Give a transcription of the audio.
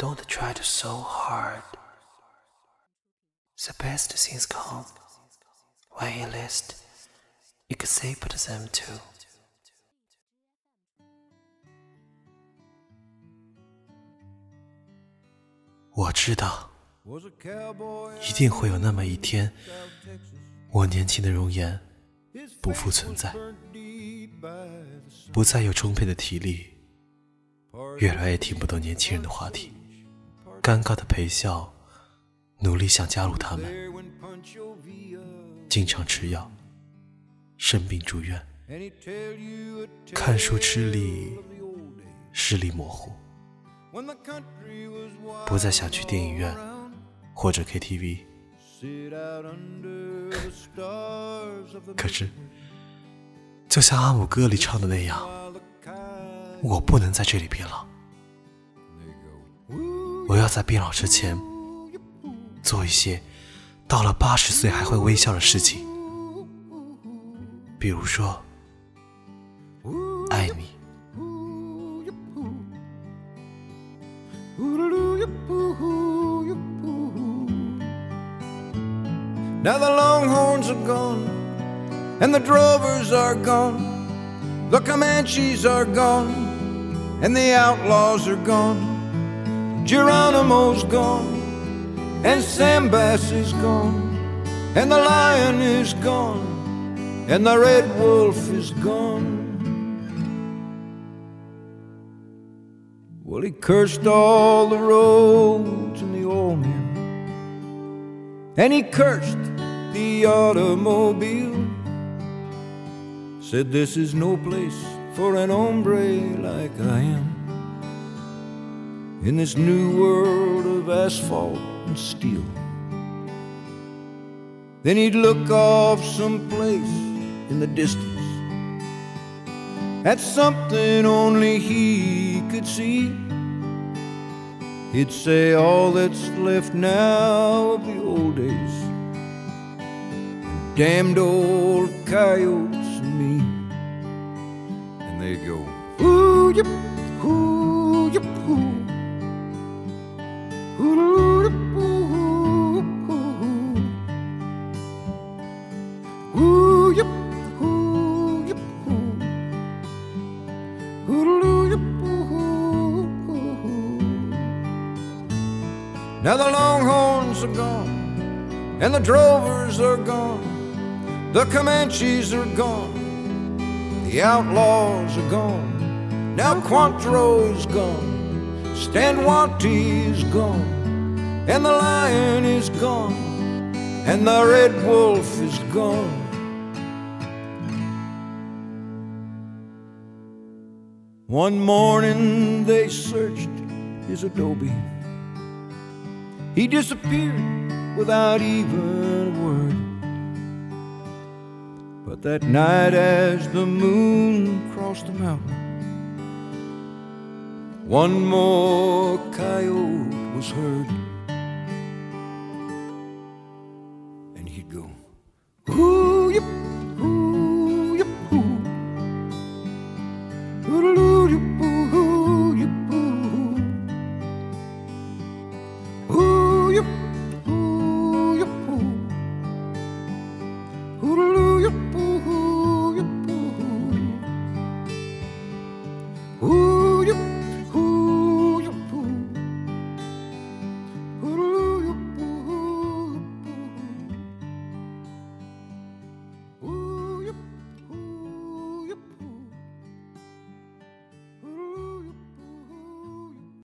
Don't try to so hard. The best things come. When you list, you could say put them too. 我知道，一定会有那么一天，我年轻的容颜不复存在，不再有充沛的体力，越来越听不懂年轻人的话题，尴尬的陪笑，努力想加入他们，经常吃药，生病住院，看书吃力，视力模糊。不再想去电影院或者 KTV，可是，就像阿姆歌里唱的那样，我不能在这里变老。我要在变老之前，做一些到了八十岁还会微笑的事情，比如说，爱你。Now the longhorns are gone, and the drovers are gone, the Comanches are gone, and the outlaws are gone. Geronimo's gone, and Sam Bass is gone, and the lion is gone, and the red wolf is gone. Well, he cursed all the roads and the old men and he cursed the automobile. Said, This is no place for an hombre like I am. In this new world of asphalt and steel. Then he'd look off someplace in the distance at something only he could see. He'd say all that's left now of the old days. Damned old coyotes and me. And they'd go, ooh, yip, Now the longhorns are gone, and the drovers are gone, the Comanches are gone, the outlaws are gone. Now Quantrill's gone, Stan is gone, and the lion is gone, and the red wolf is gone. One morning they searched his adobe. He disappeared without even a word. But that night, as the moon crossed the mountain, one more coyote was heard, and he'd go, Ooh, yep, ooh, yep, ooh, ooh, yep, ooh, yep, ooh, ooh, yep, ooh, yep, ooh, ooh, yep, ooh.